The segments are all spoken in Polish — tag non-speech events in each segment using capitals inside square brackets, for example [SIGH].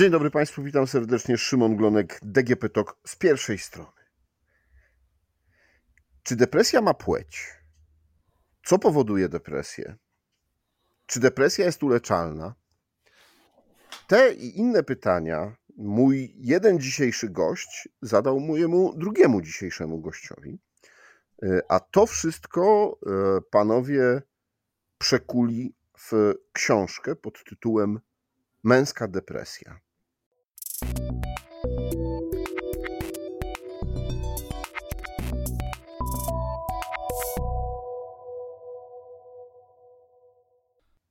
Dzień dobry Państwu, witam serdecznie. Szymon Glonek, DGP TOK z pierwszej strony. Czy depresja ma płeć? Co powoduje depresję? Czy depresja jest uleczalna? Te i inne pytania mój jeden dzisiejszy gość zadał mojemu drugiemu dzisiejszemu gościowi. A to wszystko e, panowie przekuli w książkę pod tytułem Męska depresja.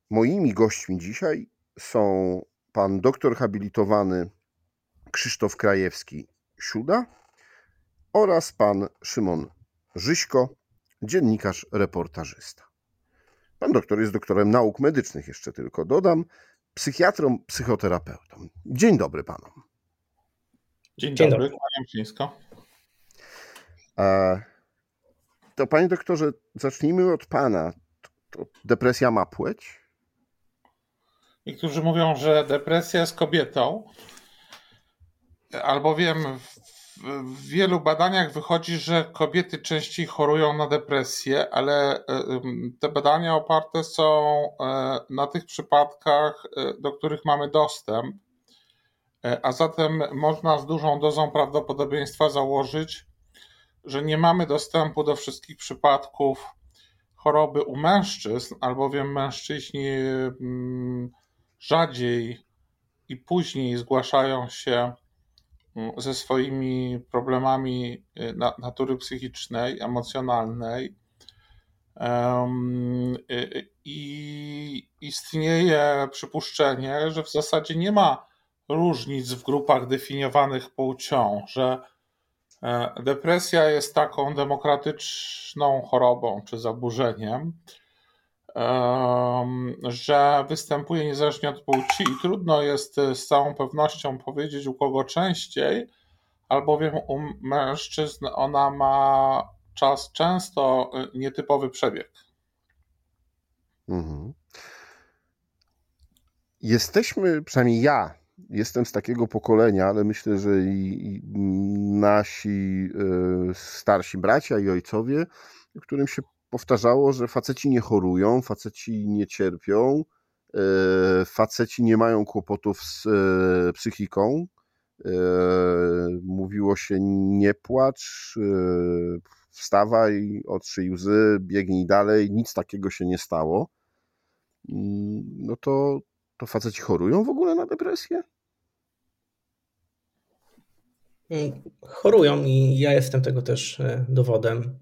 Moimi gośćmi dzisiaj są pan doktor habilitowany Krzysztof Krajewski-Siuda oraz pan Szymon Żyśko, dziennikarz, reportażysta. Pan doktor jest doktorem nauk medycznych, jeszcze tylko dodam, psychiatrą, psychoterapeutą. Dzień dobry panom. Dzień, Dzień dobry, kłaniam się nisko. To panie doktorze, zacznijmy od pana. To depresja ma płeć? Niektórzy mówią, że depresja jest kobietą, albowiem w wielu badaniach wychodzi, że kobiety częściej chorują na depresję, ale e, te badania oparte są e, na tych przypadkach, e, do których mamy dostęp, a zatem można z dużą dozą prawdopodobieństwa założyć, że nie mamy dostępu do wszystkich przypadków choroby u mężczyzn, albowiem mężczyźni rzadziej i później zgłaszają się ze swoimi problemami y, natury psychicznej, emocjonalnej. I istnieje przypuszczenie, że w zasadzie nie ma różnic w grupach definiowanych płcią, że e, depresja jest taką demokratyczną chorobą czy zaburzeniem, że występuje niezależnie od płci i trudno jest e, z całą pewnością powiedzieć u kogo częściej, albowiem u mężczyzn ona ma czas często e, nietypowy przebieg. Mhm. Jesteśmy, przynajmniej ja, jestem z takiego pokolenia, ale myślę, że i, nasi e, starsi bracia i ojcowie, którym się powtarzało, że faceci nie chorują, faceci nie cierpią, e, faceci nie mają kłopotów z e, psychiką. E, mówiło się nie płacz, wstawaj, otrzyj łzy, biegnij dalej, nic takiego się nie stało. Mm, no to, to faceci chorują w ogóle na depresję? Mm, chorują i ja jestem tego też dowodem.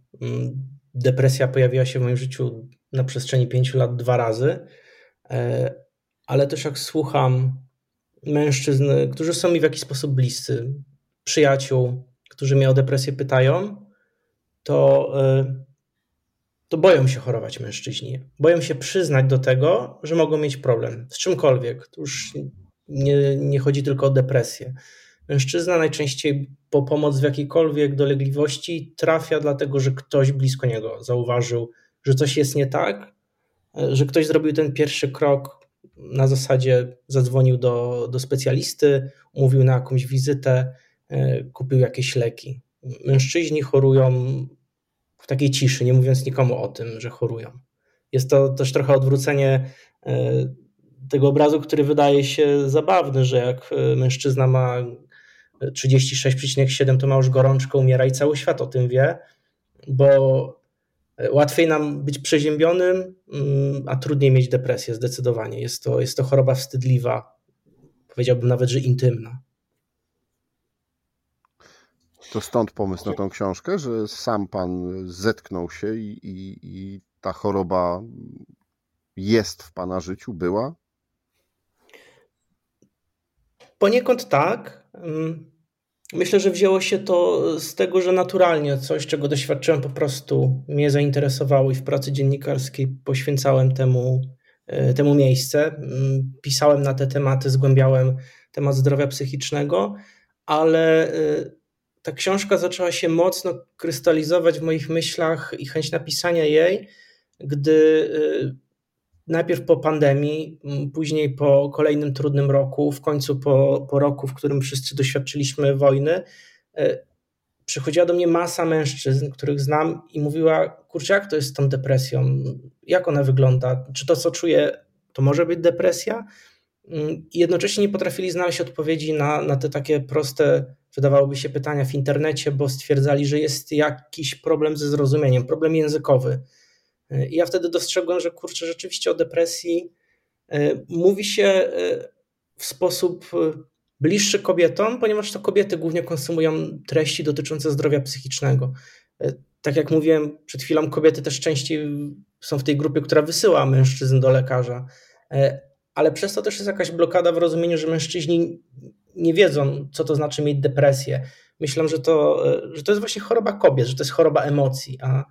Depresja pojawiła się w moim życiu na przestrzeni pięciu lat dwa razy, e, ale też jak słucham mężczyzn, którzy są mi w jakiś sposób bliscy, przyjaciół, którzy mnie o depresję pytają, to, e, to boją się chorować mężczyźni. Boją się przyznać do tego, że mogą mieć problem z czymkolwiek. To już nie, nie chodzi tylko o depresję. Mężczyzna najczęściej po pomoc w jakiejkolwiek dolegliwości trafia dlatego, że ktoś blisko niego zauważył, że coś jest nie tak, że ktoś zrobił ten pierwszy krok na zasadzie zadzwonił do, do specjalisty, umówił na jakąś wizytę, e, kupił jakieś leki. Mężczyźni chorują w takiej ciszy, nie mówiąc nikomu o tym, że chorują. Jest to też trochę odwrócenie e, tego obrazu, który wydaje się zabawny, że jak e, mężczyzna ma 36,7 to ma już gorączkę, umiera i cały świat o tym wie, bo łatwiej nam być przeziębionym, mm, a trudniej mieć depresję zdecydowanie. Jest to, jest to choroba wstydliwa, powiedziałbym nawet, że intymna. To stąd pomysł na tą książkę, że sam pan zetknął się i, i, i ta choroba jest w pana życiu, była? Poniekąd tak. Myślę, że wzięło się to z tego, że naturalnie coś, czego doświadczyłem, po prostu mnie zainteresowało i w pracy dziennikarskiej poświęcałem temu, e, temu miejsce. Pisałem na te tematy, zgłębiałem temat zdrowia psychicznego, ale e, ta książka zaczęła się mocno krystalizować w moich myślach i chęć napisania jej, gdy e, najpierw po pandemii, później po kolejnym trudnym roku, w końcu po, po roku, w którym wszyscy doświadczyliśmy wojny, e, przychodziła do mnie masa mężczyzn, których znam i mówiła, kurczę, jak to jest z tą depresją? Jak ona wygląda? Czy to, co czuję, to może być depresja? Mm, I jednocześnie nie potrafili znaleźć odpowiedzi na, na te takie proste, wydawałoby się, pytania w internecie, bo stwierdzali, że jest jakiś problem ze zrozumieniem, problem językowy. I ja wtedy dostrzegłem, że kurczę, rzeczywiście o depresji e, mówi się e, w sposób e, bliższy kobietom, ponieważ to kobiety głównie konsumują treści dotyczące zdrowia psychicznego. Tak jak mówiłem przed chwilą, kobiety też częściej są w tej grupie, która wysyła mężczyzn do lekarza, ale przez to też jest jakaś blokada w rozumieniu, że mężczyźni nie wiedzą, co to znaczy mieć depresję. Myślą, że to, że to jest właśnie choroba kobiet, że to jest choroba emocji, a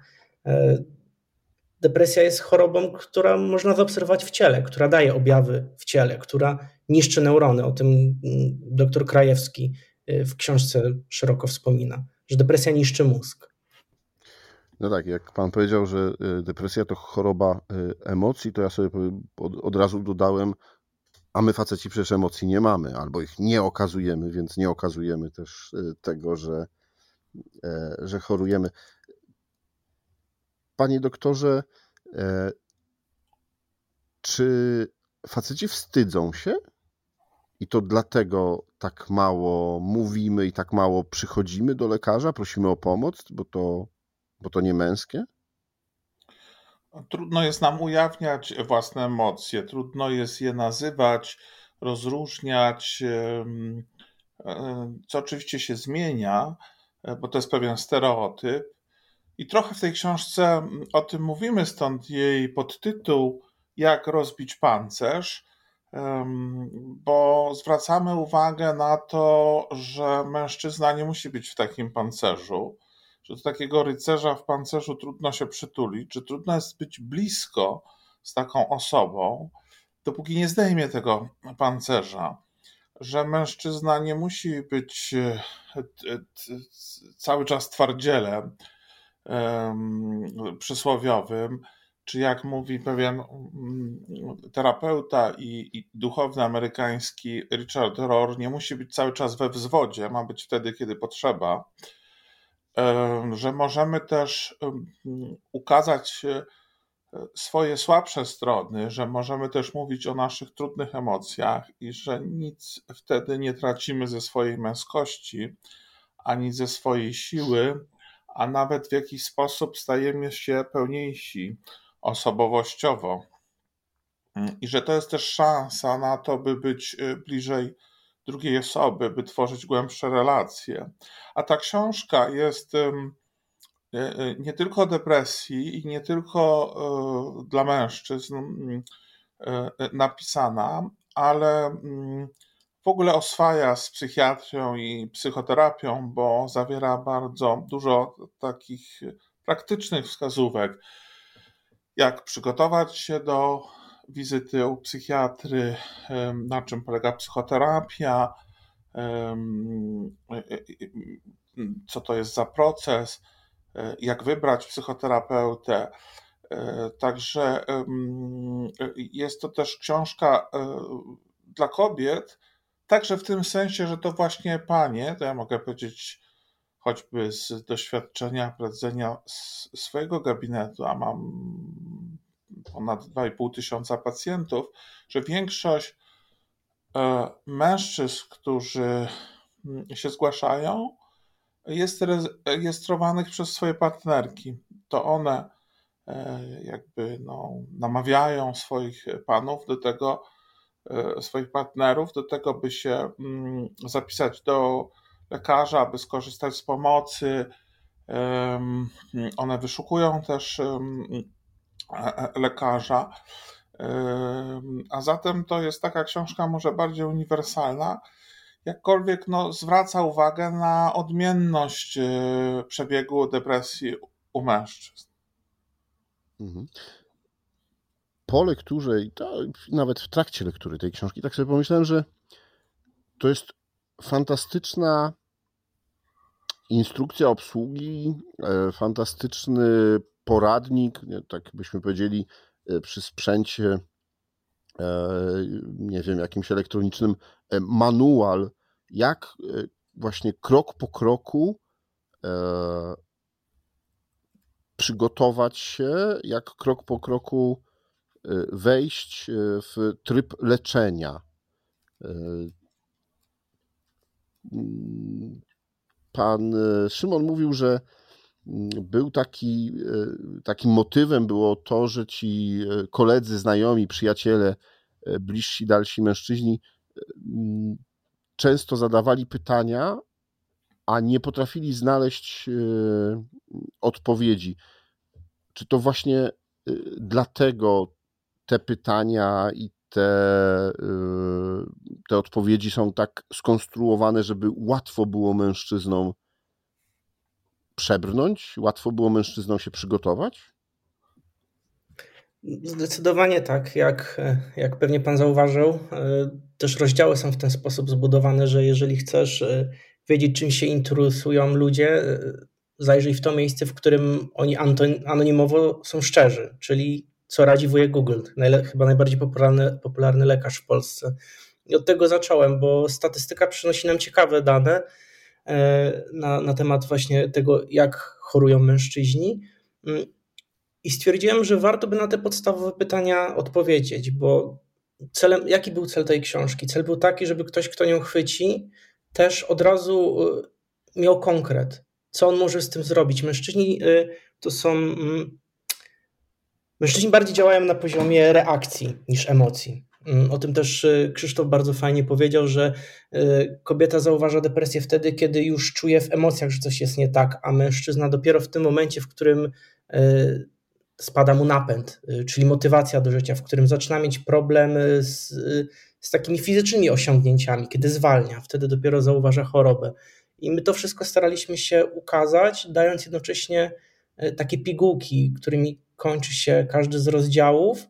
depresja jest chorobą, która można zaobserwować w ciele, która daje objawy w ciele, która niszczy neurony. O tym mm, dr Krajewski y, w książce szeroko wspomina, że depresja niszczy mózg. No tak, jak pan powiedział, że y, depresja to choroba y, emocji, to ja sobie od, razu dodałem, a my faceci przecież emocji nie mamy, albo ich nie okazujemy, więc nie okazujemy też tego, że, że chorujemy. Panie doktorze, e, czy faceci wstydzą się? I to dlatego tak mało mówimy i tak mało przychodzimy do lekarza, prosimy o pomoc, bo to, bo to nie męskie? Trudno jest nam ujawniać własne emocje, trudno jest je nazywać, rozróżniać, co oczywiście się zmienia, e, bo to jest pewien stereotyp, i trochę w tej książce mm, o tym mówimy, stąd jej podtytuł Jak rozbić pancerz, bo zwracamy uwagę na to, że mężczyzna nie musi być w takim pancerzu, że do takiego rycerza w pancerzu trudno się przytulić, że trudno jest być blisko z taką osobą, dopóki nie zdejmie tego pancerza że mężczyzna nie musi być e, cały czas twardzielem, przysłowiowym, czy jak mówi pewien mm, terapeuta i, i, duchowny amerykański Richard Rohr, nie musi być cały czas we wzwodzie, ma być wtedy, kiedy potrzeba, że możemy też ukazać e, swoje słabsze strony, że możemy też mówić o naszych trudnych emocjach i że nic wtedy nie tracimy ze swojej męskości ani ze swojej siły, a nawet w jakiś sposób stajemy się pełniejsi osobowościowo. I że to jest też szansa na to, by być y, bliżej drugiej osoby, by tworzyć głębsze relacje. A ta książka jest y, y, nie tylko o depresji i nie tylko dla mężczyzn mm, napisana, ale mm, w ogóle oswaja z psychiatrią i psychoterapią, bo zawiera bardzo dużo takich praktycznych wskazówek, jak przygotować się do wizyty u psychiatry, na czym polega psychoterapia, co to jest za proces, jak wybrać psychoterapeutę. Także jest to też książka e, dla kobiet, Także w tym sensie, że to właśnie panie, to ja mogę powiedzieć choćby z doświadczenia prowadzenia swojego gabinetu, a mam ponad 2,5 tysiąca pacjentów, że większość e, mężczyzn, którzy mm, się zgłaszają, jest rejestrowanych przez swoje partnerki. To one e, jakby no, namawiają swoich panów do tego, swoich partnerów do tego, by się mm, zapisać do lekarza, aby skorzystać z pomocy. One wyszukują też e, e, lekarza. A zatem to jest taka książka może bardziej uniwersalna, jakkolwiek no, zwraca uwagę na odmienność przebiegu depresji u mężczyzn. Mhm po lekturze i nawet w trakcie lektury tej książki, tak sobie pomyślałem, że to jest fantastyczna instrukcja obsługi, e, fantastyczny poradnik, tak byśmy powiedzieli, przy sprzęcie, nie wiem, jakimś elektronicznym manual, jak właśnie krok po kroku przygotować się, jak krok po kroku wejść w tryb leczenia. Pan Szymon mówił, że był taki, takim motywem było to, że ci koledzy, znajomi, przyjaciele, bliżsi, dalsi mężczyźni często zadawali pytania, a nie potrafili znaleźć odpowiedzi. Czy to właśnie dlatego te pytania i te, y, te odpowiedzi są tak skonstruowane, żeby łatwo było mężczyznom przebrnąć, łatwo było mężczyznom się przygotować? Zdecydowanie tak. Jak, jak pewnie Pan zauważył, y, też rozdziały są w ten sposób zbudowane, że jeżeli chcesz y, wiedzieć, czym się interesują ludzie, zajrzyj w to miejsce, w którym oni anonimowo są szczerzy, czyli co radzi wujek Google, chyba najbardziej popularny, popularny lekarz w Polsce. I od tego zacząłem, bo statystyka przynosi nam ciekawe dane e, na, na temat właśnie tego, jak chorują mężczyźni. Mm, I stwierdziłem, że warto by na te podstawowe pytania odpowiedzieć, bo celem, jaki był cel tej książki? Cel był taki, żeby ktoś, kto nią chwyci, też od razu e, miał konkret, co on może z tym zrobić. Mężczyźni e, to są mm, Mężczyźni bardziej działają na poziomie reakcji niż emocji. Mm, o tym też y, Krzysztof bardzo fajnie powiedział, że y, kobieta zauważa depresję wtedy, kiedy już czuje w emocjach, że coś jest nie tak, a mężczyzna dopiero w tym momencie, w którym y, spada mu napęd, czyli motywacja do życia, w którym zaczyna mieć problem z, z takimi fizycznymi osiągnięciami, kiedy zwalnia, wtedy dopiero zauważa chorobę. I my to wszystko staraliśmy się ukazać, dając jednocześnie takie pigułki, którymi kończy się każdy z rozdziałów,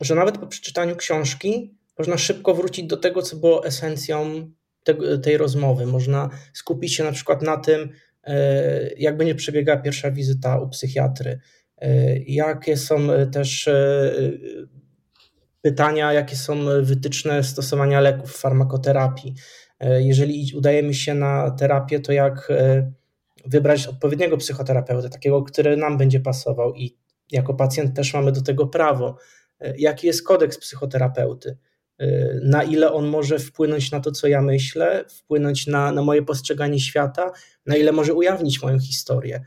że nawet po przeczytaniu książki można szybko wrócić do tego, co było esencją te, tej rozmowy. Można skupić się na przykład na tym, e, jak będzie przebiegała pierwsza wizyta u psychiatry, e, jakie są też e, pytania, jakie są wytyczne stosowania leków, farmakoterapii. Jeżeli udajemy się na terapię, to jak wybrać odpowiedniego psychoterapeuty, takiego, który nam będzie pasował i jako pacjent też mamy do tego prawo. E, jaki jest kodeks psychoterapeuty? E, na ile on może wpłynąć na to, co ja myślę, wpłynąć na, na moje postrzeganie świata, na ile może ujawnić moją historię?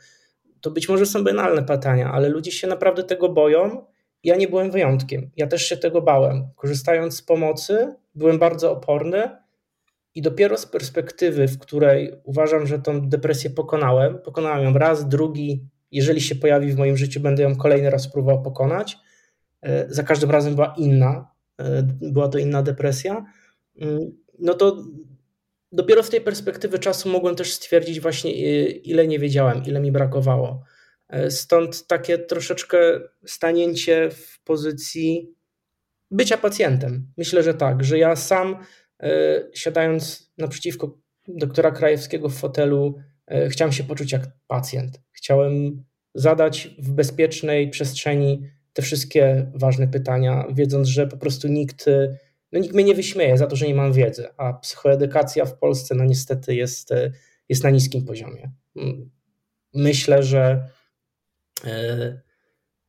To być może są banalne pytania, ale ludzie się naprawdę tego boją. Ja nie byłem wyjątkiem. Ja też się tego bałem. Korzystając z pomocy, byłem bardzo oporny i dopiero z perspektywy, w której uważam, że tą depresję pokonałem, pokonałem ją raz, drugi, jeżeli się pojawi w moim życiu, będę ją kolejny raz próbował pokonać. E, za każdym razem była inna, e, była to inna depresja. Mm, no to dopiero z tej perspektywy czasu mogłem też stwierdzić właśnie, e, ile nie wiedziałem, ile mi brakowało. Stąd takie troszeczkę stanięcie w pozycji bycia pacjentem. Myślę, że tak, że ja sam siadając naprzeciwko doktora Krajewskiego w fotelu, chciałem się poczuć jak pacjent. Chciałem zadać w bezpiecznej przestrzeni te wszystkie ważne pytania, wiedząc, że po prostu nikt, no nikt mnie nie wyśmieje za to, że nie mam wiedzy, a psychoedukacja w Polsce no niestety jest, jest na niskim poziomie. Myślę, że,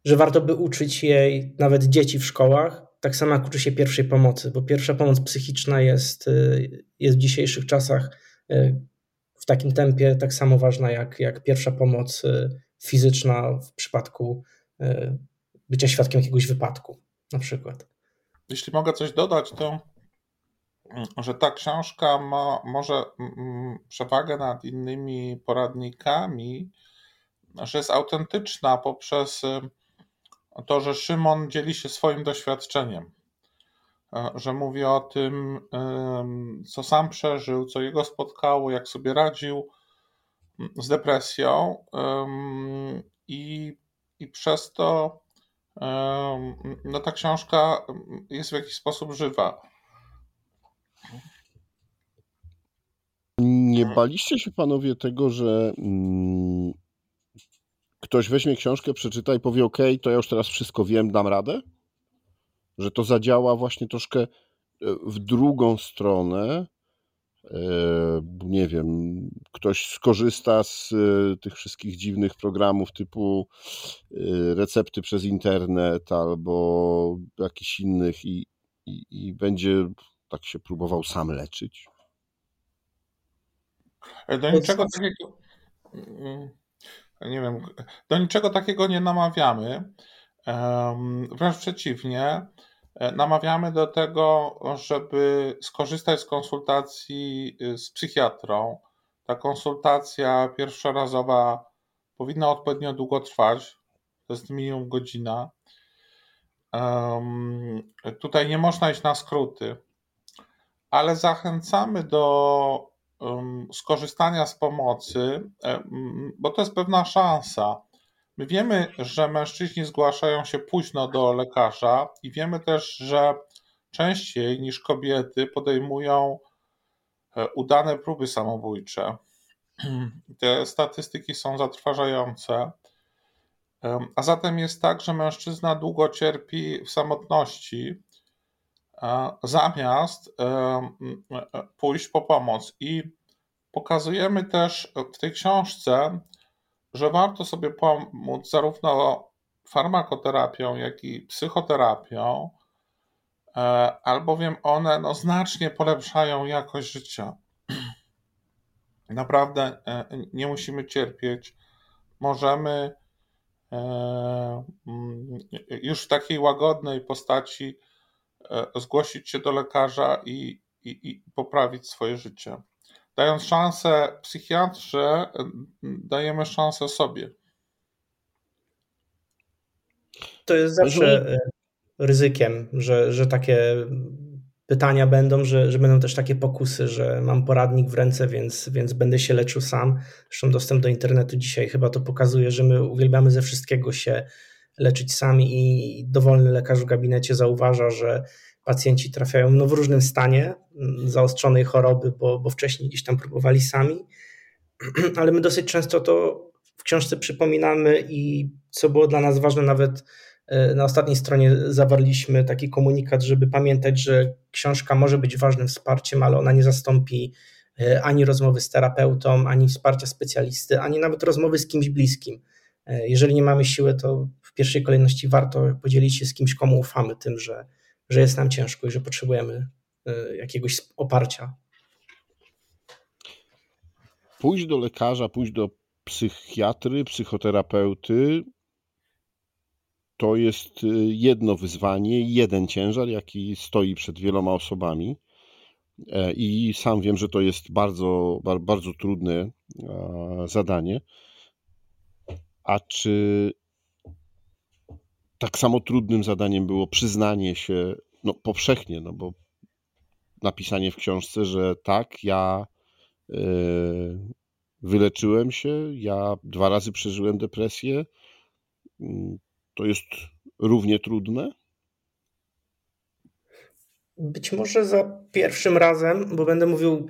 że warto by uczyć jej nawet dzieci w szkołach, tak samo jak uczy się pierwszej pomocy, bo pierwsza pomoc psychiczna jest, jest w dzisiejszych czasach w takim tempie tak samo ważna jak, jak pierwsza pomoc y, fizyczna w przypadku y, bycia świadkiem jakiegoś wypadku, na przykład. Jeśli mogę coś dodać, to mm, że ta książka ma może mm, mm, przewagę nad innymi poradnikami, że jest autentyczna poprzez y, to, że Szymon dzieli się swoim doświadczeniem. E, że mówi o tym, co sam przeżył, co jego spotkało, jak sobie radził mm, z depresją i, i przez to no, ta książka jest w jakiś sposób żywa. Nie baliście się panowie tego, że mm, ktoś weźmie książkę, przeczyta i powie: OK, to ja już teraz wszystko wiem, dam radę? Że to zadziała właśnie troszkę e, w drugą stronę. E, nie wiem, ktoś skorzysta z e, tych wszystkich dziwnych programów typu recepty przez internet albo jakichś innych i, i, i będzie tak się próbował sam leczyć. Do niczego takiego. Mm, nie wiem, do niczego takiego nie namawiamy. Wręcz przeciwnie, e, namawiamy do tego, żeby skorzystać z konsultacji y, z psychiatrą. Ta konsultacja pierwszorazowa powinna odpowiednio długo trwać, to jest minimum godzina. Tutaj nie można iść na skróty, ale zachęcamy do skorzystania z pomocy, bo to jest pewna szansa. My wiemy, że mężczyźni zgłaszają się późno do lekarza i wiemy też, że częściej niż kobiety podejmują e, udane próby samobójcze. [CLEARS THROAT] Te statystyki są zatrważające. A zatem jest tak, że mężczyzna długo cierpi w samotności, zamiast pójść po pomoc. I pokazujemy też w tej książce, że warto sobie pomóc zarówno farmakoterapią, jak i psychoterapią, e, albowiem one no, znacznie polepszają jakość życia. [CLEARS THROAT] Naprawdę e, nie musimy cierpieć. Możemy e, mm, już w takiej łagodnej postaci zgłosić się do lekarza i, i, i poprawić swoje życie. Dając szansę psychiatrze, dajemy szansę sobie. To jest zawsze e, ryzykiem, że, że takie pytania będą, że, że będą też takie pokusy, że mam poradnik w ręce, więc, więc będę się leczył sam. Zresztą dostęp do internetu dzisiaj chyba to pokazuje, że my uwielbiamy ze wszystkiego się leczyć sami i dowolny lekarz w gabinecie zauważa, że pacjenci trafiają no, w różnym stanie mm, zaostrzonej choroby, bo, bo wcześniej gdzieś tam próbowali sami, [CLEARS THROAT] ale my dosyć często to w książce przypominamy i co było dla nas ważne, nawet e, na ostatniej stronie zawarliśmy taki komunikat, żeby pamiętać, że książka może być ważnym wsparciem, ale ona nie zastąpi e, ani rozmowy z terapeutą, ani wsparcia specjalisty, ani nawet rozmowy z kimś bliskim. E, jeżeli nie mamy siły, to w pierwszej kolejności warto podzielić się z kimś, komu ufamy, tym, że, że jest nam ciężko i że potrzebujemy e, jakiegoś oparcia. Pójść do lekarza, pójść do psychiatry, psychoterapeuty to jest e, jedno wyzwanie, jeden ciężar, jaki stoi przed wieloma osobami. E, I sam wiem, że to jest bardzo, bardzo trudne zadanie. A czy tak samo trudnym zadaniem było przyznanie się, no powszechnie, no bo napisanie w książce, że tak, ja yy, wyleczyłem się, ja dwa razy przeżyłem depresję, yy, to jest równie trudne? Być może za pierwszym razem, bo będę mówił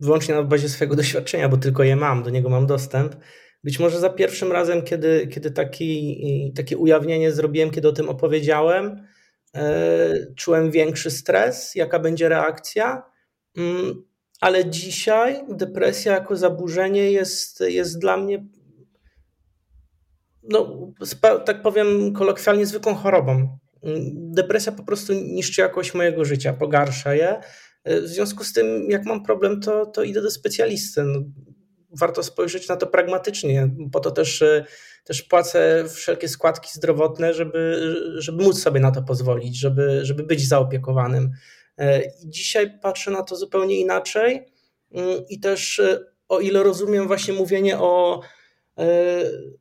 wyłącznie na bazie swojego doświadczenia, bo tylko je mam, do niego mam dostęp być może za pierwszym razem, kiedy, kiedy taki, takie ujawnienie zrobiłem, kiedy o tym opowiedziałem, e, czułem większy stres, jaka będzie reakcja. Mm, ale dzisiaj depresja jako zaburzenie jest, jest dla mnie, no, tak powiem kolokwialnie, zwykłą chorobą. Mm, depresja po prostu niszczy jakość mojego życia, pogarsza je. E, w związku z tym, jak mam problem, to, to idę do specjalisty. No, warto spojrzeć na to pragmatycznie. Po to też, e, też płacę wszelkie składki zdrowotne, żeby, żeby móc sobie na to pozwolić, żeby, żeby być zaopiekowanym. E, dzisiaj patrzę na to zupełnie inaczej mm, i też e, o ile rozumiem właśnie mówienie o,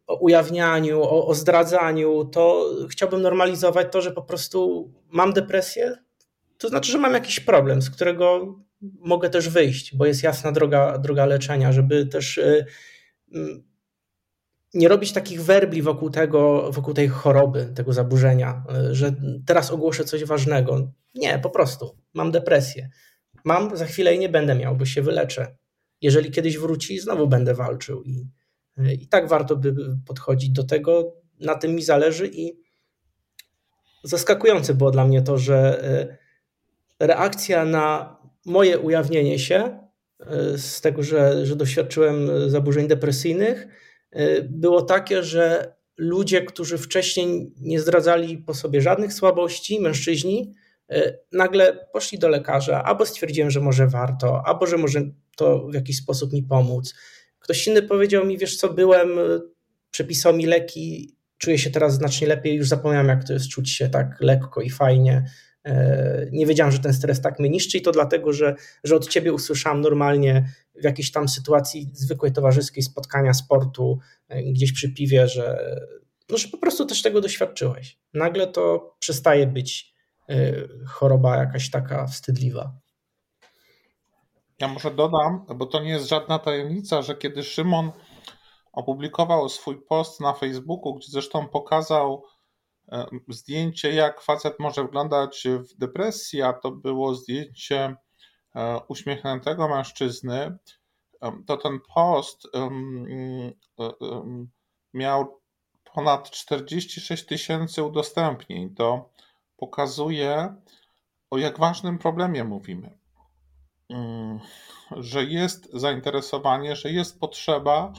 o ujawnianiu, o, o zdradzaniu, to chciałbym normalizować to, że po prostu mam depresję, to znaczy, że mam jakiś problem, z którego mogę też wyjść, bo jest jasna droga, droga leczenia, żeby też y, mm, nie robić takich werbli wokół tego, wokół tej choroby, tego zaburzenia, y, że teraz ogłoszę coś ważnego. Nie, po prostu mam depresję. Mam za chwilę i nie będę miał, bo się wyleczę. Jeżeli kiedyś wróci, znowu będę walczył i, I tak warto by podchodzić do tego. Na tym mi zależy i zaskakujące było dla mnie to, że reakcja na moje ujawnienie się z tego, że, że doświadczyłem zaburzeń depresyjnych, było takie, że ludzie, którzy wcześniej nie zdradzali po sobie żadnych słabości, mężczyźni, e, nagle poszli do lekarza, albo stwierdziłem, że może warto, albo że może to w jakiś sposób mi pomóc. Ktoś inny powiedział mi, wiesz co, byłem, e, przepisał mi leki, czuję się teraz znacznie lepiej, już zapomniałem jak to jest czuć się tak lekko i fajnie. E, nie wiedziałem, że ten stres tak mnie niszczy i to dlatego, że, że od ciebie usłyszałem normalnie w jakiejś tam sytuacji zwykłej towarzyskiej spotkania sportu, e, gdzieś przy piwie, że, no, że po prostu też tego doświadczyłeś. Nagle to przestaje być e, choroba jakaś taka wstydliwa. Ja może dodam, bo to nie jest żadna tajemnica, że kiedy Szymon opublikował swój post na Facebooku, gdzie zresztą pokazał zdjęcie, jak facet może wyglądać w depresji, a to było zdjęcie e, uśmiechniętego mężczyzny, to ten post e, miał ponad 46 tysięcy udostępnień. To pokazuje, o jak ważnym problemie mówimy. Mm, że jest zainteresowanie, że jest potrzeba,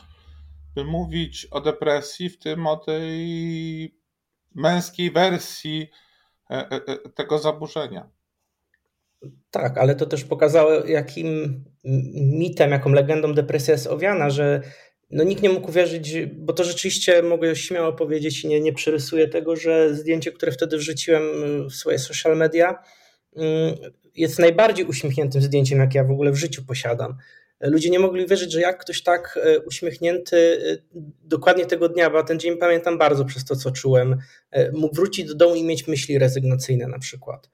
by mówić o depresji, w tym o tej męskiej wersji e, e, e, tego zaburzenia. Tak, ale to też pokazało, jakim mitem, jaką legendą depresja jest owiana, że no nikt nie mógł uwierzyć, bo to rzeczywiście mogę śmiało powiedzieć, nie, nie przerysuję tego, że zdjęcie, które wtedy wrzuciłem w swoje social media, mm, jest najbardziej uśmiechniętym zdjęciem, jakie ja w ogóle w życiu posiadam. Ludzie nie mogli wierzyć, że jak ktoś tak e, uśmiechnięty e, dokładnie tego dnia, bo ten dzień pamiętam bardzo przez to, co czułem, e, mógł wrócić do domu i mieć myśli rezygnacyjne na przykład.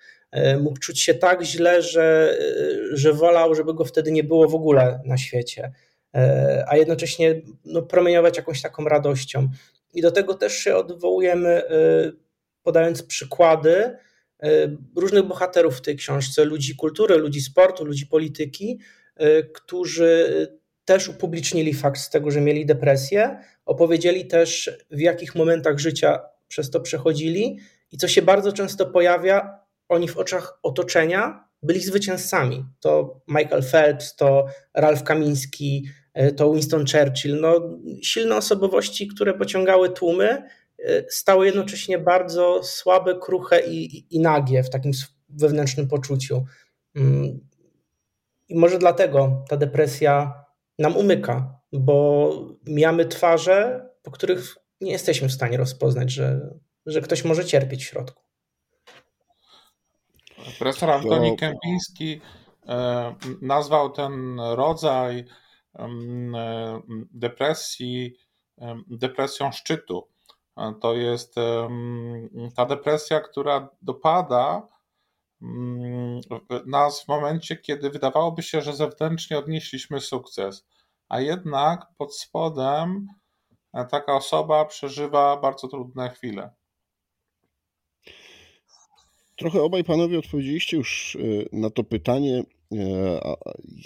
Mógł czuć się tak źle, że, że wolał, żeby go wtedy nie było w ogóle na świecie, a jednocześnie no, promieniować jakąś taką radością. I do tego też się odwołujemy, podając przykłady różnych bohaterów w tej książce, ludzi kultury, ludzi sportu, ludzi polityki, którzy też upublicznili fakt z tego, że mieli depresję, opowiedzieli też w jakich momentach życia przez to przechodzili i co się bardzo często pojawia, oni w oczach otoczenia byli zwycięzcami. To Michael Phelps, to Ralph Kamiński, y, to Winston Churchill. No, silne osobowości, które pociągały tłumy, stały jednocześnie bardzo słabe, kruche i, i nagie w takim wewnętrznym poczuciu. I może dlatego ta depresja nam umyka, bo mijamy twarze, po których nie jesteśmy w stanie rozpoznać, że, że ktoś może cierpieć w środku. Profesor Antoni Kępiński e, nazwał ten rodzaj e, depresji depresją szczytu. E, to jest ta depresja, która dopada nas w momencie, kiedy wydawałoby się, że zewnętrznie odnieśliśmy sukces, a jednak pod spodem e, taka osoba przeżywa bardzo trudne chwile. Trochę obaj panowie odpowiedzieliście już e, na to pytanie. E,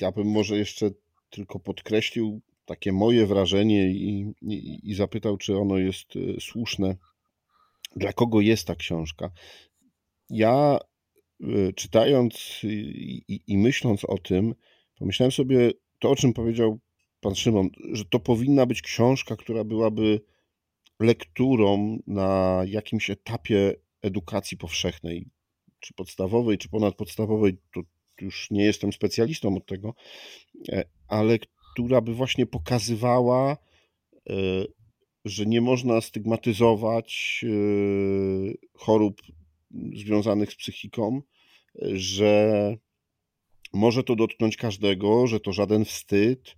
ja bym może jeszcze tylko podkreślił takie moje wrażenie i, i, i zapytał, czy ono jest słuszne. Dla kogo jest ta książka? Ja czytając i, i, myśląc o tym, pomyślałem sobie to, o czym powiedział pan Szymon, że to powinna być książka, która byłaby lekturą na jakimś etapie edukacji powszechnej, czy podstawowej, czy ponadpodstawowej. To już nie jestem specjalistą od tego, e, ale która by właśnie pokazywała, e, że nie można stygmatyzować e, chorób związanych z psychiką, że może to dotknąć każdego, że to żaden wstyd,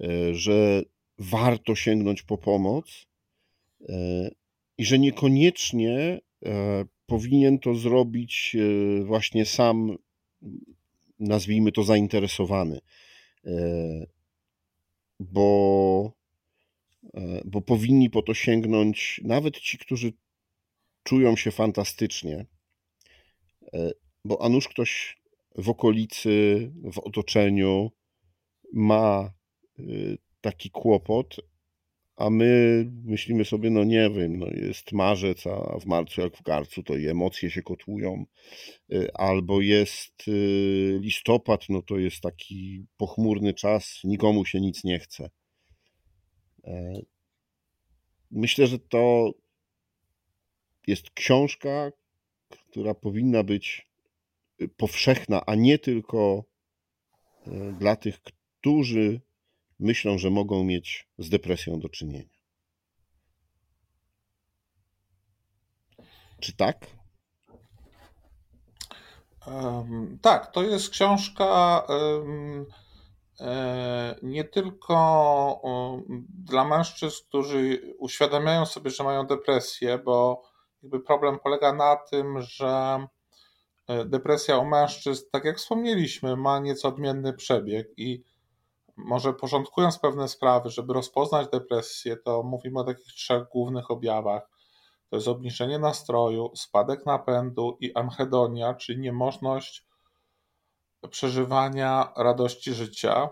e, że warto sięgnąć po pomoc e, i że niekoniecznie e, powinien to zrobić właśnie sam, nazwijmy to zainteresowany, bo, bo powinni po to sięgnąć nawet ci, którzy czują się fantastycznie, bo a nuż ktoś w okolicy, w otoczeniu ma y, taki kłopot, a my myślimy sobie, no nie wiem, no jest marzec, a w marcu jak w garcu, to i emocje się kotłują, y, albo jest y, listopad, no to jest taki pochmurny czas, nikomu się nic nie chce. E, myślę, że to jest książka, która powinna być powszechna, a nie tylko dla tych, którzy myślą, że mogą mieć z depresją do czynienia. Czy tak? Um, tak, to jest książka um, e, nie tylko dla mężczyzn, którzy uświadamiają sobie, że mają depresję, bo jakby problem polega na tym, że e, depresja u mężczyzn, tak jak wspomnieliśmy, ma nieco odmienny przebieg i może porządkując pewne sprawy, żeby rozpoznać depresję, to mówimy o takich trzech głównych objawach. To jest obniżenie nastroju, spadek napędu i anhedonia, czyli niemożność przeżywania radości życia.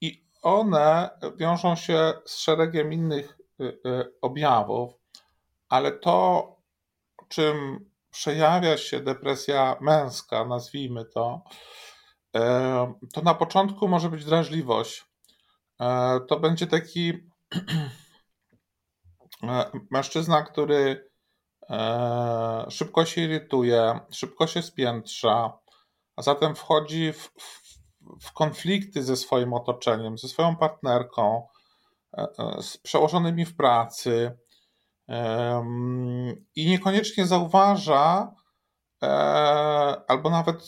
I one wiążą się z szeregiem innych y, y, objawów, ale to, czym przejawia się depresja męska, nazwijmy to, E, to na początku może być drażliwość. E, to będzie taki [CLEARS THROAT] e, mężczyzna, który szybko się irytuje, szybko się spiętrza, a zatem wchodzi w, w, w konflikty ze swoim otoczeniem, ze swoją partnerką, z przełożonymi w pracy i niekoniecznie zauważa, albo nawet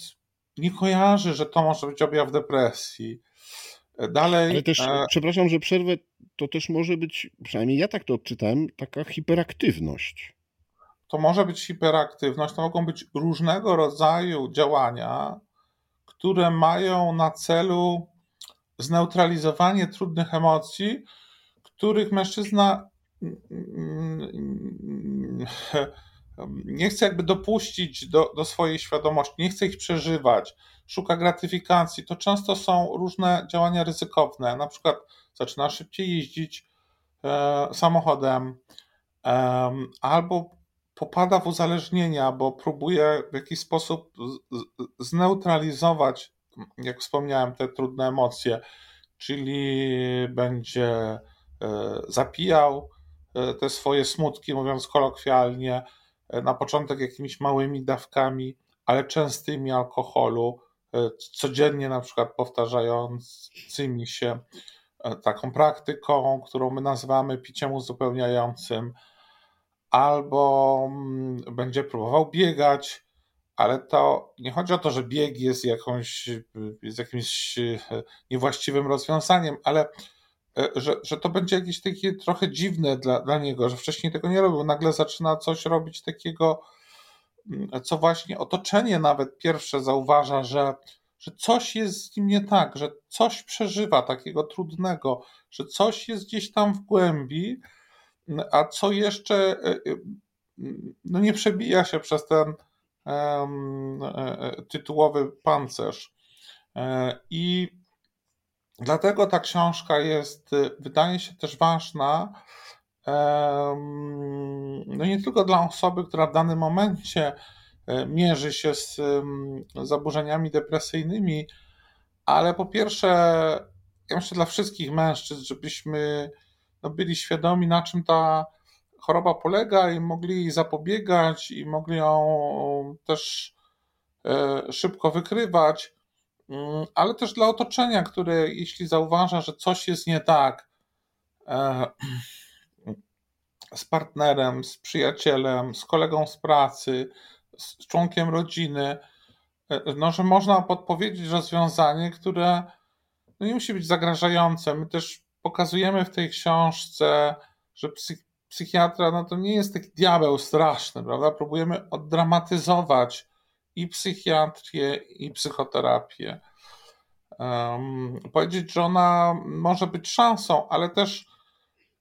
nie kojarzy, że to może być objaw depresji. Dalej. Ale też, e... przepraszam, że przerwę, to też może być, przynajmniej ja tak to odczytałem, taka hiperaktywność. To może być hiperaktywność, to mogą być różnego rodzaju działania, które mają na celu zneutralizowanie trudnych emocji, których mężczyzna nie chce jakby dopuścić do, do swojej świadomości, nie chce ich przeżywać, szuka gratyfikacji, to często są różne działania ryzykowne. Na przykład zaczyna szybciej jeździć e, samochodem, e, albo popada w uzależnienia, bo próbuje w jakiś sposób z, zneutralizować, jak wspomniałem, te trudne emocje, czyli będzie e, zapijał te swoje smutki, mówiąc kolokwialnie, E, na początek jakimiś małymi dawkami, ale częstymi alkoholu, e, codziennie na przykład powtarzającymi się e, taką praktyką, którą my nazywamy piciem uzupełniającym, albo mm, będzie próbował biegać, ale to nie chodzi o to, że bieg jest, jakąś, jest jakimś niewłaściwym rozwiązaniem, ale E, że, że to będzie jakieś takie trochę dziwne dla, dla niego, że wcześniej tego nie robił. Nagle zaczyna coś robić takiego, mm, co właśnie otoczenie nawet pierwsze zauważa, że, że coś jest z nim nie tak, że coś przeżywa takiego trudnego, że coś jest gdzieś tam w głębi, mm, a co jeszcze e, e, no nie przebija się przez ten um, tytułowy pancerz. I Dlatego ta książka jest, y, wydaje się, też ważna. No nie tylko dla osoby, która w danym momencie e, mierzy się z zaburzeniami depresyjnymi, ale po pierwsze, ja myślę dla wszystkich mężczyzn, żebyśmy no, byli świadomi, na czym ta choroba polega i mogli zapobiegać i mogli ją też e, szybko wykrywać. Mm, ale też dla otoczenia, które jeśli zauważa, że coś jest nie tak e, z partnerem, z przyjacielem, z kolegą z pracy, z członkiem rodziny, e, no, że można podpowiedzieć rozwiązanie, które no, nie musi być zagrażające. My też pokazujemy w tej książce, że psych psychiatra no, to nie jest taki diabeł straszny, prawda? Próbujemy oddramatyzować i psychiatrię, i psychoterapię. Um, powiedzieć, że ona może być szansą, ale też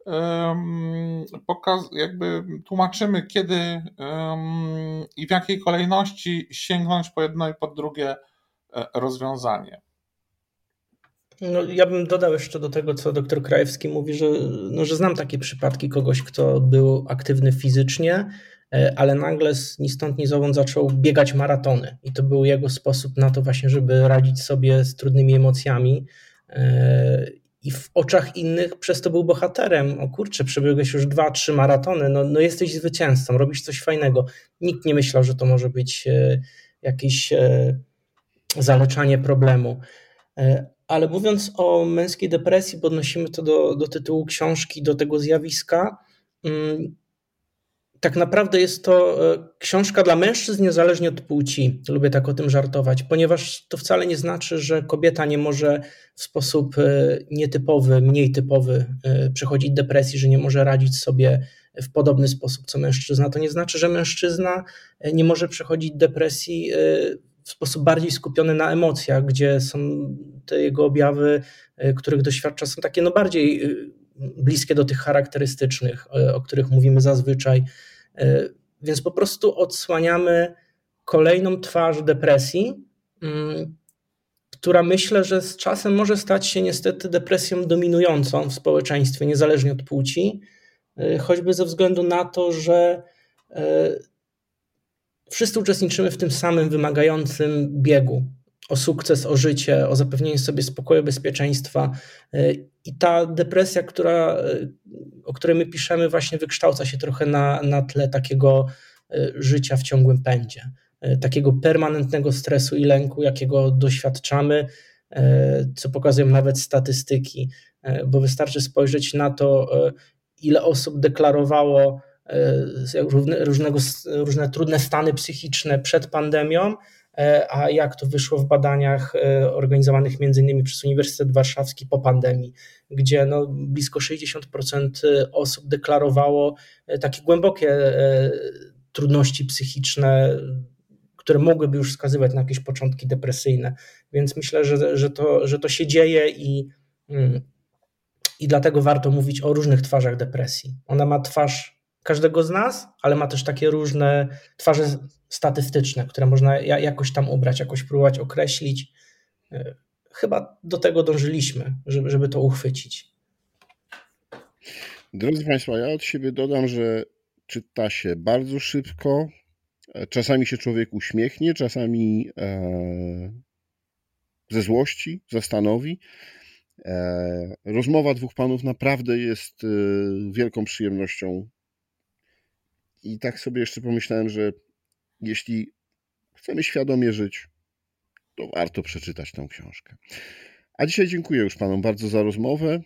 um, pokaz, jakby tłumaczymy, kiedy um, i w jakiej kolejności sięgnąć po jedno i po drugie e, rozwiązanie. No, ja bym dodał jeszcze do tego, co doktor Krajewski mówi, że, no, że znam takie przypadki kogoś, kto był aktywny fizycznie, ale nagle ni stąd, ni zowąd zaczął biegać maratony. I to był jego sposób na to właśnie, żeby radzić sobie z trudnymi emocjami. E, I w oczach innych przez to był bohaterem. O kurczę, przebiegłeś już dwa, trzy maratony, no, no jesteś zwycięzcą, robisz coś fajnego. Nikt nie myślał, że to może być e, jakieś zaleczanie problemu. Ale mówiąc o męskiej depresji, podnosimy to do, do tytułu książki, do tego zjawiska. Tak naprawdę jest to e, książka dla mężczyzn, niezależnie od płci. Lubię tak o tym żartować, ponieważ to wcale nie znaczy, że kobieta nie może w sposób e, nietypowy, mniej typowy e, przechodzić depresji, że nie może radzić sobie w podobny sposób co mężczyzna. To nie znaczy, że mężczyzna nie może przechodzić depresji w sposób bardziej skupiony na emocjach, gdzie są te jego objawy, których doświadcza, są takie no bardziej bliskie do tych charakterystycznych, e, o których mówimy zazwyczaj. Więc po prostu odsłaniamy kolejną twarz depresji, mm, która myślę, że z czasem może stać się niestety depresją dominującą w społeczeństwie, niezależnie od płci, choćby ze względu na to, że wszyscy uczestniczymy w tym samym wymagającym biegu o sukces, o życie, o zapewnienie sobie spokoju, bezpieczeństwa. I ta depresja, która, o której my piszemy, właśnie wykształca się trochę na, na tle takiego e, życia w ciągłym pędzie, e, takiego permanentnego stresu i lęku, jakiego doświadczamy, e, co pokazują nawet statystyki, bo wystarczy spojrzeć na to, ile osób deklarowało różne, różnego, różne trudne stany psychiczne przed pandemią, e, a jak to wyszło w badaniach e, organizowanych między innymi przez Uniwersytet Warszawski po pandemii, gdzie no blisko 60% osób deklarowało e, takie głębokie trudności psychiczne, które mogłyby już wskazywać na jakieś początki depresyjne. Więc myślę, że, że, to, że to się dzieje i, mm, i dlatego warto mówić o różnych twarzach depresji. Ona ma twarz każdego z nas, ale ma też takie różne twarze statystyczne, które można jakoś tam ubrać, jakoś próbować określić. E, chyba do tego dążyliśmy, żeby, żeby to uchwycić. Drodzy Państwo, ja od siebie dodam, że czyta się bardzo szybko. E, czasami się człowiek uśmiechnie, czasami e, ze złości zastanowi. Rozmowa dwóch panów naprawdę jest wielką przyjemnością i tak sobie jeszcze pomyślałem, że jeśli chcemy świadomie żyć, to warto przeczytać tę książkę. A dzisiaj dziękuję już Panom bardzo za rozmowę.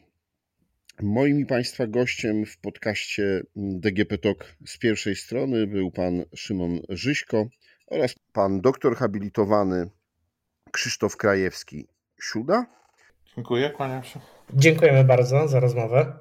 Moim i Państwa gościem w podcaście DGP Talk z pierwszej strony był Pan Szymon Żyśko oraz Pan doktor habilitowany Krzysztof Krajewski-Siuda. Dziękuję, kłaniam się. Dziękujemy bardzo za rozmowę.